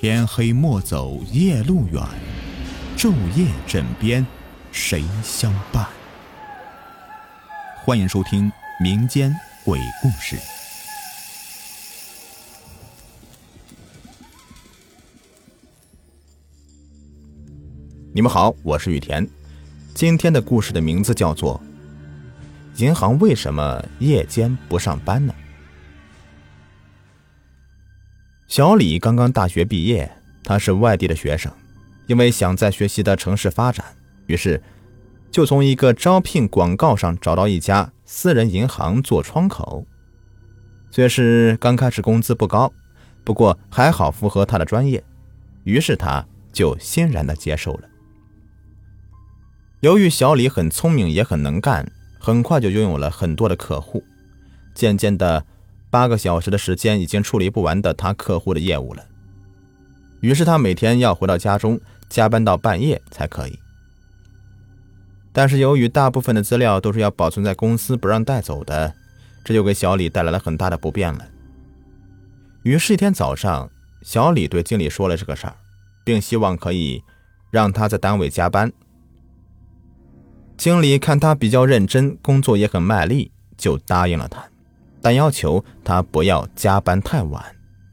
天黑莫走夜路远，昼夜枕边谁相伴？欢迎收听民间鬼故事。你们好，我是雨田。今天的故事的名字叫做《银行为什么夜间不上班呢》。小李刚刚大学毕业，他是外地的学生，因为想在学习的城市发展，于是就从一个招聘广告上找到一家私人银行做窗口。虽是刚开始工资不高，不过还好符合他的专业，于是他就欣然的接受了。由于小李很聪明也很能干，很快就拥有了很多的客户，渐渐的。八个小时的时间已经处理不完的他客户的业务了，于是他每天要回到家中加班到半夜才可以。但是由于大部分的资料都是要保存在公司不让带走的，这就给小李带来了很大的不便了。于是，一天早上，小李对经理说了这个事儿，并希望可以让他在单位加班。经理看他比较认真，工作也很卖力，就答应了他。但要求他不要加班太晚，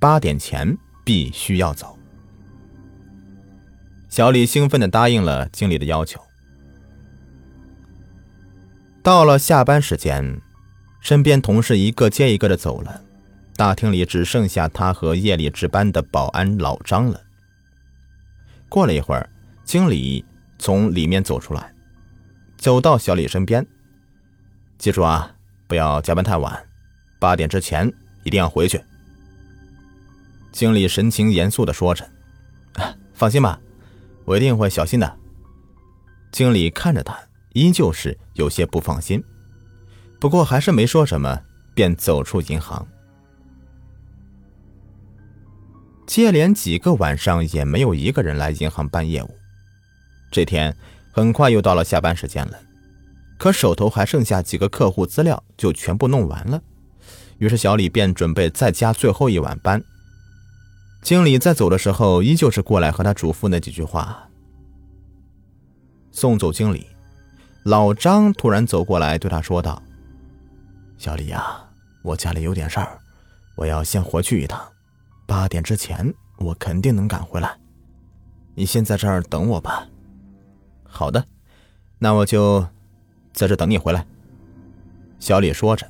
八点前必须要走。小李兴奋的答应了经理的要求。到了下班时间，身边同事一个接一个的走了，大厅里只剩下他和夜里值班的保安老张了。过了一会儿，经理从里面走出来，走到小李身边，记住啊，不要加班太晚。八点之前一定要回去。经理神情严肃的说着：“放心吧，我一定会小心的。”经理看着他，依旧是有些不放心，不过还是没说什么，便走出银行。接连几个晚上也没有一个人来银行办业务。这天很快又到了下班时间了，可手头还剩下几个客户资料，就全部弄完了。于是小李便准备再加最后一晚班。经理在走的时候，依旧是过来和他嘱咐那几句话。送走经理，老张突然走过来对他说道：“小李呀，我家里有点事儿，我要先回去一趟。八点之前，我肯定能赶回来。你先在这儿等我吧。”“好的，那我就在这等你回来。”小李说着。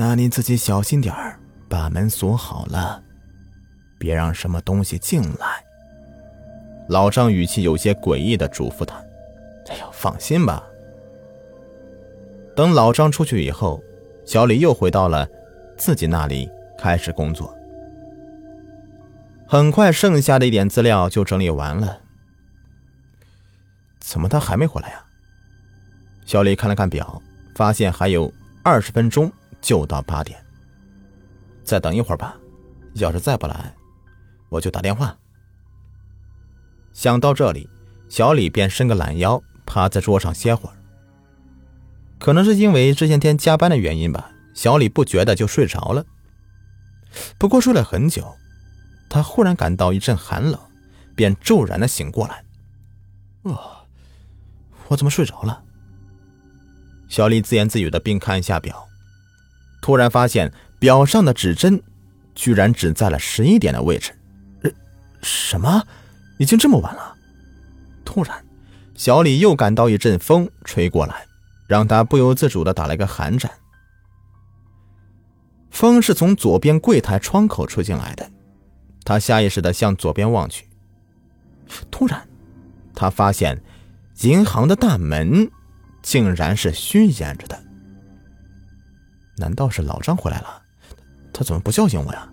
那你自己小心点儿，把门锁好了，别让什么东西进来。老张语气有些诡异的嘱咐他：“哎呦，放心吧。”等老张出去以后，小李又回到了自己那里开始工作。很快，剩下的一点资料就整理完了。怎么他还没回来呀？小李看了看表，发现还有二十分钟。就到八点，再等一会儿吧。要是再不来，我就打电话。想到这里，小李便伸个懒腰，趴在桌上歇会儿。可能是因为这些天加班的原因吧，小李不觉得就睡着了。不过睡了很久，他忽然感到一阵寒冷，便骤然的醒过来。哦，我怎么睡着了？小李自言自语的，并看一下表。突然发现表上的指针，居然指在了十一点的位置。什么？已经这么晚了？突然，小李又感到一阵风吹过来，让他不由自主的打了一个寒颤。风是从左边柜台窗口吹进来的，他下意识的向左边望去。突然，他发现银行的大门竟然是虚掩着的。难道是老张回来了？他怎么不叫醒我呀？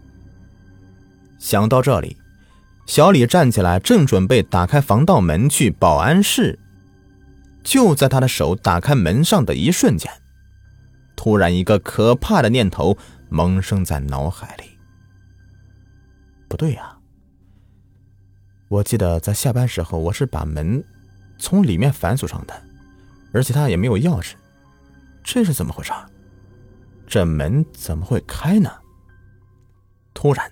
想到这里，小李站起来，正准备打开防盗门去保安室。就在他的手打开门上的一瞬间，突然一个可怕的念头萌生在脑海里。不对呀！我记得在下班时候，我是把门从里面反锁上的，而且他也没有钥匙，这是怎么回事？这门怎么会开呢？突然，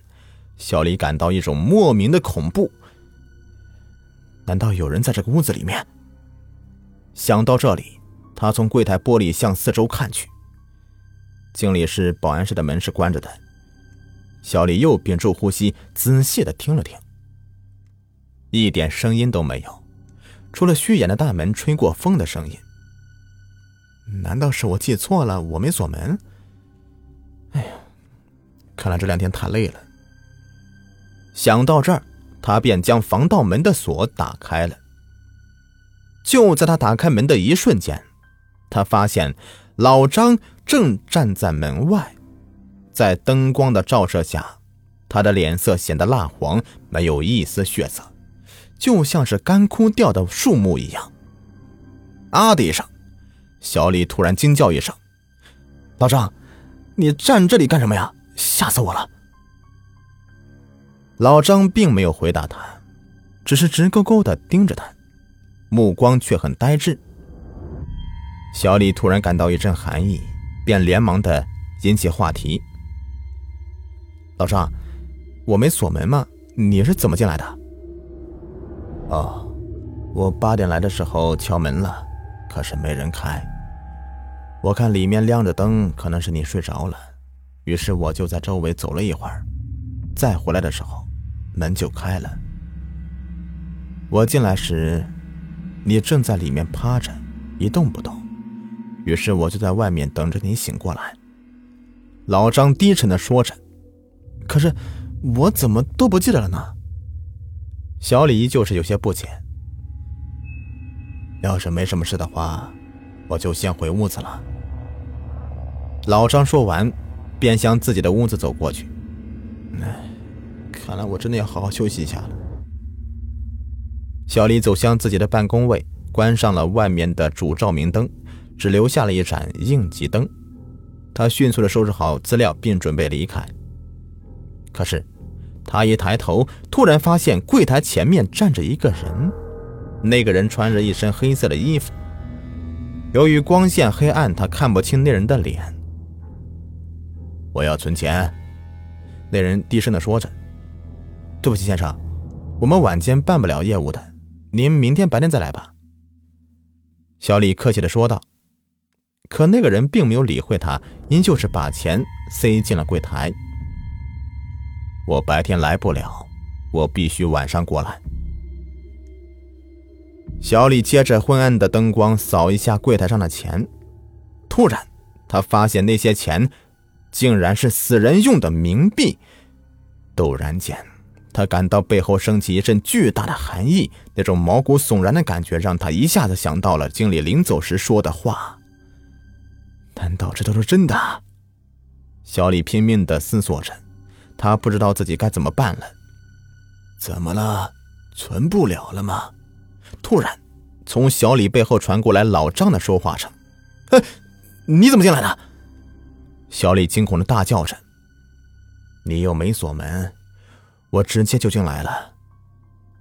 小李感到一种莫名的恐怖。难道有人在这个屋子里面？想到这里，他从柜台玻璃向四周看去。经理室、保安室的门是关着的。小李又屏住呼吸，仔细的听了听，一点声音都没有，除了虚掩的大门吹过风的声音。难道是我记错了？我没锁门？看来这两天太累了。想到这儿，他便将防盗门的锁打开了。就在他打开门的一瞬间，他发现老张正站在门外。在灯光的照射下，他的脸色显得蜡黄，没有一丝血色，就像是干枯掉的树木一样。啊的一声，小李突然惊叫一声：“老张，你站这里干什么呀？吓死我了！”老张并没有回答他，只是直勾勾的盯着他，目光却很呆滞。小李突然感到一阵寒意，便连忙的引起话题。老张，我没锁门吗？你是怎么进来的？哦，我八点来的时候敲门了，可是没人开。我看里面亮着灯，可能是你睡着了，于是我就在周围走了一会儿，再回来的时候，门就开了。我进来时，你正在里面趴着，一动不动，于是我就在外面等着你醒过来。老张低沉的说着。可是，我怎么都不记得了呢？小李依旧是有些不解。要是没什么事的话，我就先回屋子了。老张说完，便向自己的屋子走过去。唉，看来我真的要好好休息一下了。小李走向自己的办公位，关上了外面的主照明灯，只留下了一盏应急灯。他迅速的收拾好资料，并准备离开。可是，他一抬头，突然发现柜台前面站着一个人。那个人穿着一身黑色的衣服，由于光线黑暗，他看不清那人的脸。我要存钱，那人低声的说着。对不起，先生，我们晚间办不了业务的，您明天白天再来吧。小李客气的说道。可那个人并没有理会他，依旧是把钱塞进了柜台。我白天来不了，我必须晚上过来。小李接着昏暗的灯光扫一下柜台上的钱，突然，他发现那些钱竟然是死人用的冥币。陡然间，他感到背后升起一阵巨大的寒意，那种毛骨悚然的感觉让他一下子想到了经理临走时说的话。难道这都是真的？小李拼命的思索着。他不知道自己该怎么办了。怎么了？存不了了吗？突然，从小李背后传过来老张的说话声：“哎，你怎么进来的？”小李惊恐的大叫着：“你又没锁门，我直接就进来了。”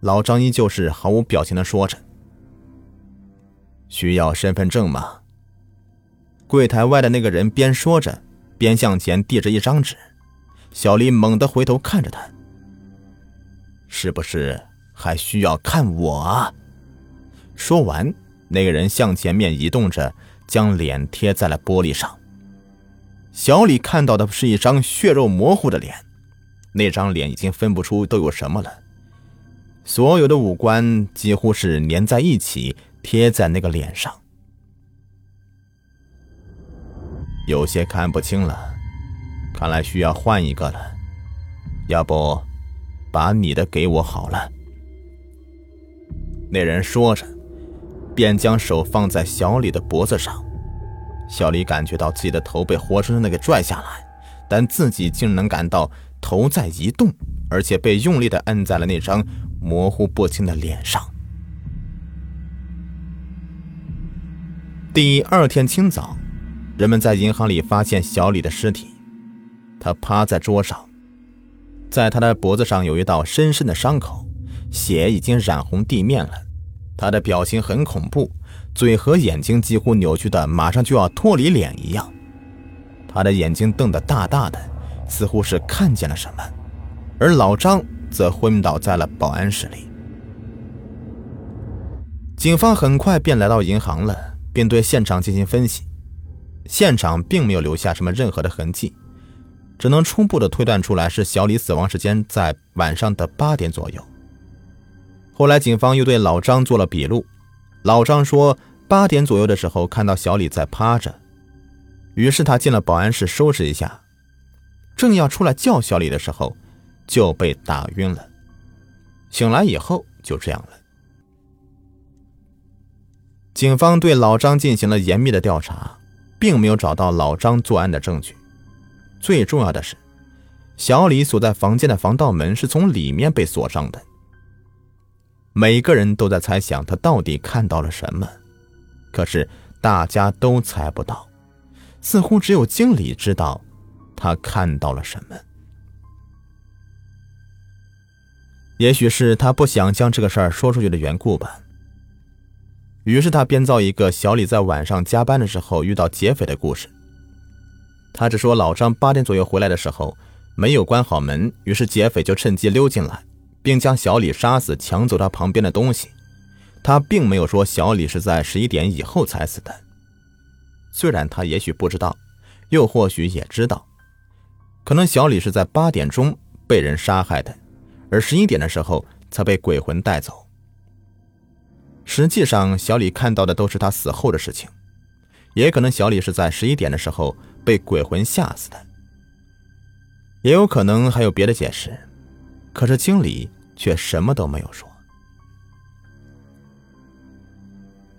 老张依旧是毫无表情的说着：“需要身份证吗？”柜台外的那个人边说着，边向前递着一张纸。小李猛地回头看着他，是不是还需要看我啊？说完，那个人向前面移动着，将脸贴在了玻璃上。小李看到的是一张血肉模糊的脸，那张脸已经分不出都有什么了，所有的五官几乎是粘在一起，贴在那个脸上，有些看不清了。看来需要换一个了，要不，把你的给我好了。那人说着，便将手放在小李的脖子上。小李感觉到自己的头被活生生的给拽下来，但自己竟能感到头在移动，而且被用力的摁在了那张模糊不清的脸上。第二天清早，人们在银行里发现小李的尸体。他趴在桌上，在他的脖子上有一道深深的伤口，血已经染红地面了。他的表情很恐怖，嘴和眼睛几乎扭曲的马上就要脱离脸一样。他的眼睛瞪得大大的，似乎是看见了什么，而老张则昏倒在了保安室里。警方很快便来到银行了，并对现场进行分析。现场并没有留下什么任何的痕迹，只能初步的推断出来是小李死亡时间在晚上的八点左右。后来警方又对老张做了笔录，老张说八点左右的时候看到小李在趴着，于是他进了保安室收拾一下，正要出来叫小李的时候，就被打晕了。醒来以后就这样了。警方对老张进行了严密的调查，并没有找到老张作案的证据。最重要的是，小李所在房间的防盗门是从里面被锁上的。每个人都在猜想他到底看到了什么，可是大家都猜不到，似乎只有经理知道他看到了什么。也许是他不想将这个事儿说出去的缘故吧。于是他编造一个小李在晚上加班的时候遇到劫匪的故事。他只说老张八点左右回来的时候没有关好门，于是劫匪就趁机溜进来，并将小李杀死，抢走他旁边的东西。他并没有说小李是在十一点以后才死的。虽然他也许不知道，又或许也知道，可能小李是在八点钟被人杀害的，而十一点的时候才被鬼魂带走。实际上，小李看到的都是他死后的事情，也可能小李是在十一点的时候被鬼魂吓死的，也有可能还有别的解释。可是经理却什么都没有说。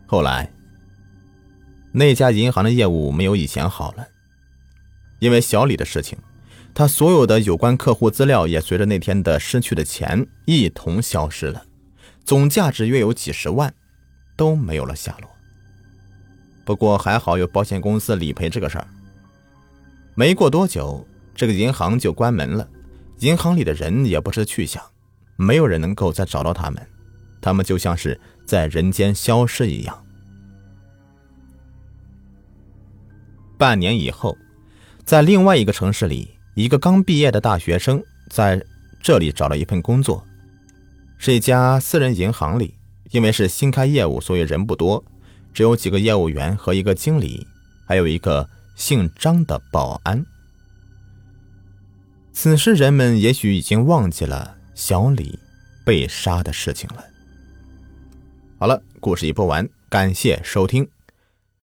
后来，那家银行的业务没有以前好了，因为小李的事情，他所有的有关客户资料也随着那天的失去的钱一同消失了。总价值约有几十万，都没有了下落。不过还好有保险公司理赔这个事儿。没过多久，这个银行就关门了，银行里的人也不知去向，没有人能够再找到他们，他们就像是在人间消失一样。半年以后，在另外一个城市里，一个刚毕业的大学生在这里找了一份工作。是一家私人银行里，因为是新开业务，所以人不多，只有几个业务员和一个经理，还有一个姓张的保安。此时人们也许已经忘记了小李被杀的事情了。好了，故事已播完，感谢收听。